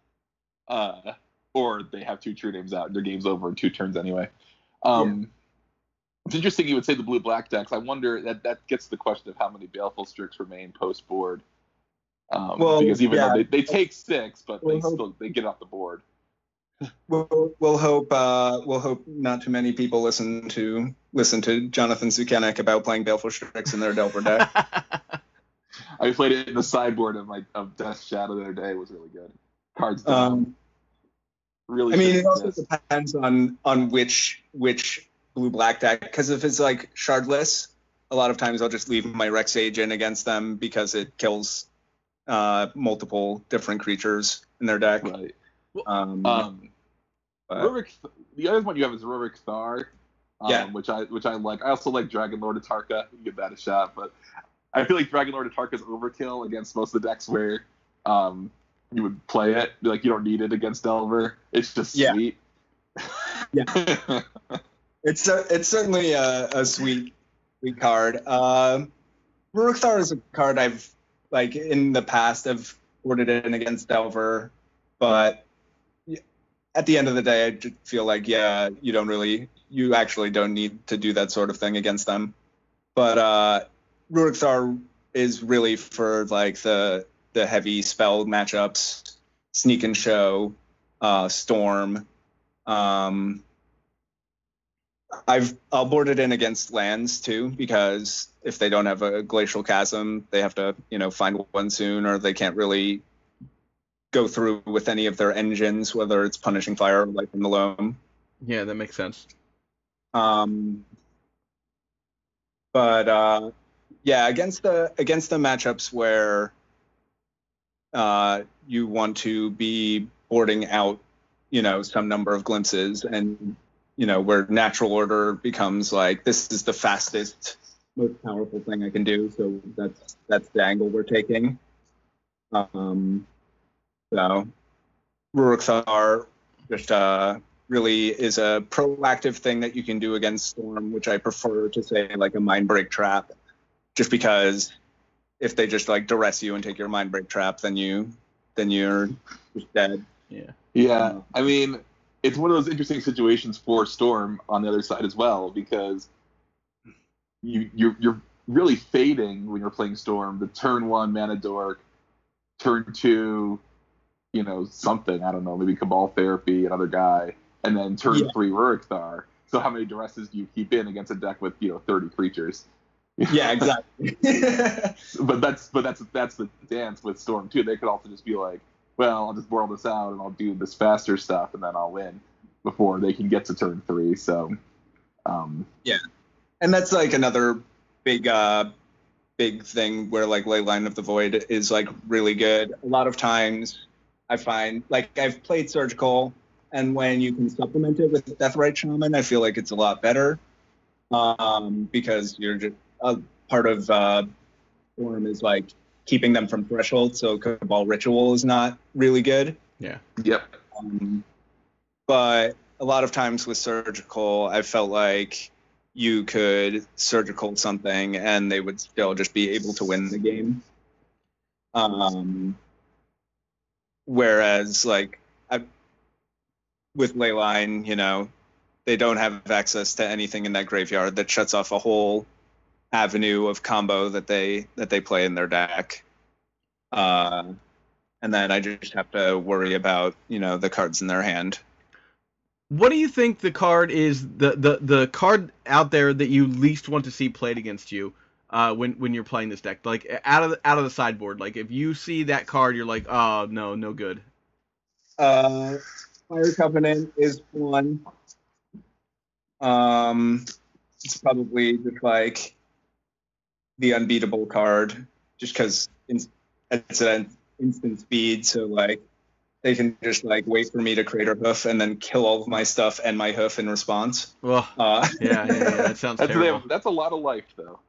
<laughs> uh, or they have two true names out. Their game's over in two turns anyway. Um, It's interesting you would say the blue black decks. I wonder that that gets the question of how many baleful strix remain post board. Um, Well, because even yeah. though they, they take six, but they still they get off the board. We'll, we'll hope uh, we'll hope not too many people listen to listen to Jonathan Zukanek about playing Baleful Strix in their Delver deck. <laughs> I played it in the sideboard of my of Death Shadow the other day. It was really good. Cards down. Um, really. I mean, it also exist. depends on on which which blue black deck because if it's like shardless, a lot of times I'll just leave my Rec Sage against them because it kills uh, multiple different creatures in their deck. Right. Um, Um, Ruric, the other one you have is Ruric Thar, um, Yeah. which I which I like. I also like Dragonlord Atarka. You give that a shot, but I feel like Dragonlord Atarka is overkill against most of the decks where um, you would play it. Like you don't need it against Delver. It's just Yeah. sweet. Yeah. <laughs> It's a, it's certainly a, a sweet sweet card. Um, Ruric Thar is a card I've like in the past I've ordered in against Delver, but at the end of the day, I feel like yeah, you don't really, you actually don't need to do that sort of thing against them. But uh, Ruric Thar is really for like the the heavy spell matchups, Sneak and Show, uh, Storm. Um, I've I'll board it in against lands too because if they don't have a glacial chasm, they have to you know find one soon, or they can't really go through with any of their engines, whether it's punishing fire or life in the loam. Yeah, that makes sense. Um, but uh, yeah, against the against the matchups where uh, you want to be boarding out, you know, some number of glimpses, and you know where natural order becomes like this is the fastest, most powerful thing I can do. So that's that's the angle we're taking. Um, so Ruric Thar just uh, really is a proactive thing that you can do against Storm, which I prefer to say like a Mindbreak Trap, just because if they just like duress you and take your Mindbreak Trap, then you then you're just dead. Yeah. Yeah, I mean, it's one of those interesting situations for Storm on the other side as well because you you're you're really fading when you're playing Storm. The turn one mana dork, turn two, you know something I don't know, maybe Cabal Therapy, another guy, and then turn Yeah. three Ruric Thar. So how many duresses do you keep in against a deck with you know 30 creatures? Yeah, exactly. <laughs> but that's but that's that's the dance with Storm too. They could also just be like, well, I'll just boil this out and I'll do this faster stuff and then I'll win before they can get to turn three. So, um, yeah, and that's like another big uh big thing where like Leyline of the Void is like really good. A lot of times I find like I've played surgical and when you can supplement it with Deathrite Shaman, I feel like it's a lot better. Um because you're just a part of uh form is like keeping them from threshold, so Cabal Ritual is not really good. Yeah. Yep, Um, but a lot of times with surgical, I felt like you could surgical something and they would still just be able to win the game. Um, whereas like I, with Leyline, you know, they don't have access to anything in that graveyard that shuts off a whole avenue of combo that they that they play in their deck. Uh, and then I just have to worry about you know the cards in their hand. What do you think the card is the, the, the card out there that you least want to see played against you uh, when when you're playing this deck? Like out of the, out of the sideboard. Like if you see that card, you're like, oh no, no good. Uh, Fire Covenant is one. Um, it's probably just like the unbeatable card, just because it's an instant speed. So like they can just like wait for me to Craterhoof and then kill all of my stuff and my hoof in response. Well, Uh, yeah, yeah, yeah, that sounds <laughs> that's terrible. that's a lot of life though.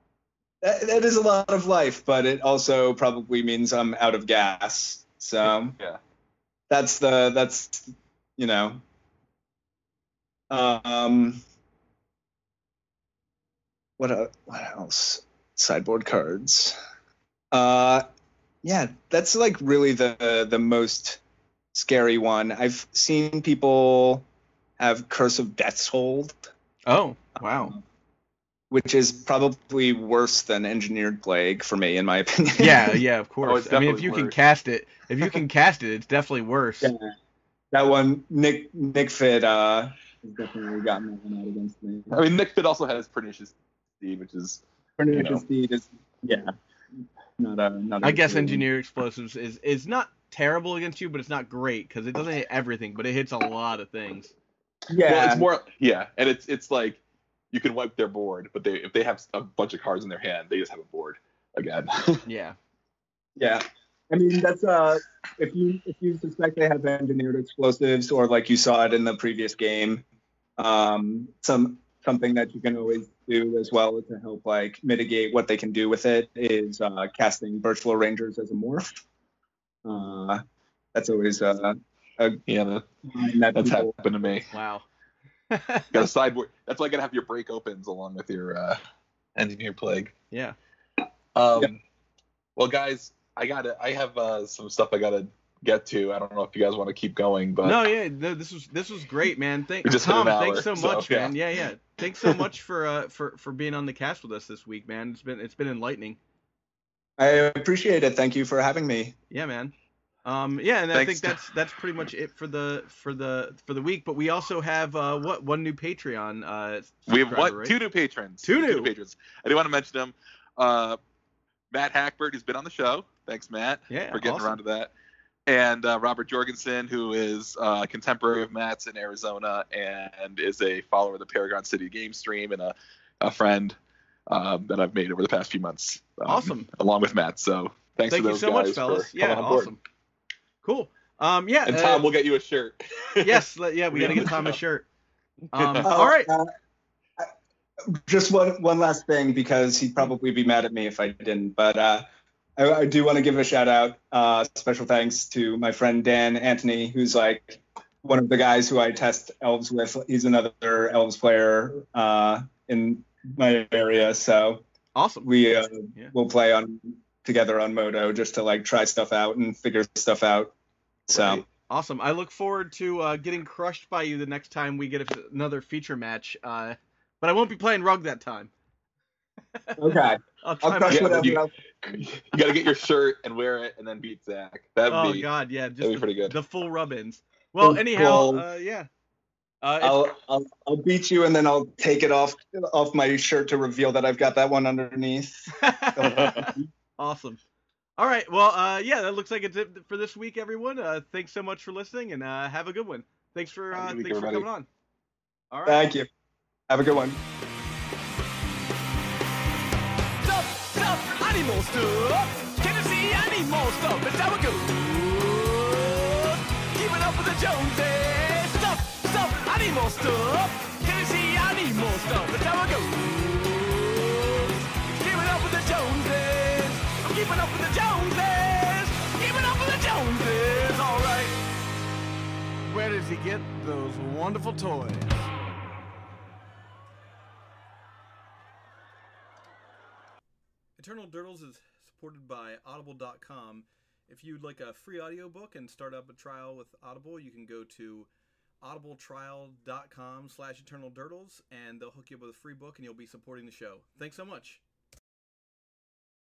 That, that is a lot of life, but it also probably means I'm out of gas. So <laughs> Yeah, that's the that's you know. Um what uh, what else? Sideboard cards. Uh yeah that's like really the the most scary one. I've seen people have curse of death's hold. Oh, wow. Which is probably worse than engineered plague for me in my <laughs> opinion Yeah, yeah, of <laughs> Oh, course. it's I mean, if definitely you can cast it, if you can cast it, it's definitely worse. Yeah. that one nick Nic Fit uh has definitely gotten that one out against me I mean Nic Fit also has Pernicious Steed, which is Pernicious know. Steed is yeah, not a not. a I guess good one. engineer explosives is is not terrible against you, but it's not great because it doesn't hit everything, but it hits a lot of things. Yeah, well, it's more yeah, and it's it's like you can wipe their board, but they if they have a bunch of cards in their hand, they just have a board again. <laughs> Yeah. Yeah. I mean that's uh if you if you suspect they have engineered explosives or like you saw it in the previous game, um some something that you can always do as well to help like mitigate what they can do with it is uh casting Birchlore Rangers as a morph. Uh that's always uh yeah, that, that that's happened to me. Wow. <laughs> Got a sideboard. That's why you gotta have your break opens along with your uh, engineer plague. yeah. Um, Yep. Well, guys, I gotta. I have uh, some stuff I gotta get to. I don't know if you guys want to keep going, but no, yeah, no, this was this was great, man. Thank just Tom. an Thanks hour, so so, much, yeah. man. Yeah, yeah. Thanks so much for uh for for being on the cast with us this week, man. It's been it's been enlightening. I appreciate it. Thank you for having me. Yeah, man. Um, yeah, and I think that's that's pretty much it for the for the for the week. But we also have uh what one new Patreon uh we have what right? two new patrons. Two new. patrons. I do want to mention them. Uh, Matt Hackbird, who's been on the show. Thanks, Matt, Yeah, for getting awesome. around to that. And uh, Robert Jorgensen, who is uh, a contemporary of Matt's in Arizona and is a follower of the Paragon City game stream and a, a friend um, that I've made over the past few months. um, Awesome. Along with Matt. So thanks Thank to you those so guys much, fellas. for Yeah, coming on board. Awesome. Cool. Um, yeah. And uh, Tom, we'll get you a shirt. <laughs> yes, yeah, we gotta get Tom a <laughs> shirt. <laughs> Um, Uh, all right. uh, just one one last thing because he'd probably be mad at me if I didn't. But uh, I, I do want to give a shout out, uh, special thanks to my friend Dan Anthony, who's like one of the guys who I test elves with. He's another elves player uh, in my area, so Awesome. we uh, Yeah. will play on together on Moto just to like try stuff out and figure stuff out. So. Right. Awesome. I look forward to uh, getting crushed by you the next time we get a, another feature match. Uh, but I won't be playing rug that time. <laughs> Okay, I'll try I'll crush my whatever. you- you got to get your shirt and wear it and then beat Zach. That'd Oh be God, yeah, just that'd be the, pretty good. the full rub-ins. Well, Full- anyhow, full- uh, yeah. Uh, I'll, I'll I'll beat you and then I'll take it off off my shirt to reveal that I've got that one underneath. <laughs> <laughs> awesome. All right. Well, uh, yeah, that looks like it's it for this week, everyone. Uh, thanks so much for listening, and uh, have a good one. Thanks for Have a uh, week, thanks for coming on. All right. Thank you. Have a good one. Stuff, stuff, animal stuff. Can you see animal stuff? It's how it goes. Keeping up with the Joneses. Stuff, stuff, animal stuff. Can you see animal stuff? It's how it keeping up with the Joneses. Keeping up with the Joneses. All right. Where does he get those wonderful toys? Eternal Durdles is supported by Audible.com. If you'd like a free audiobook and start up a trial with Audible, you can go to audibletrial.com slash eternal durdles and they'll hook you up with a free book and you'll be supporting the show. Thanks so much.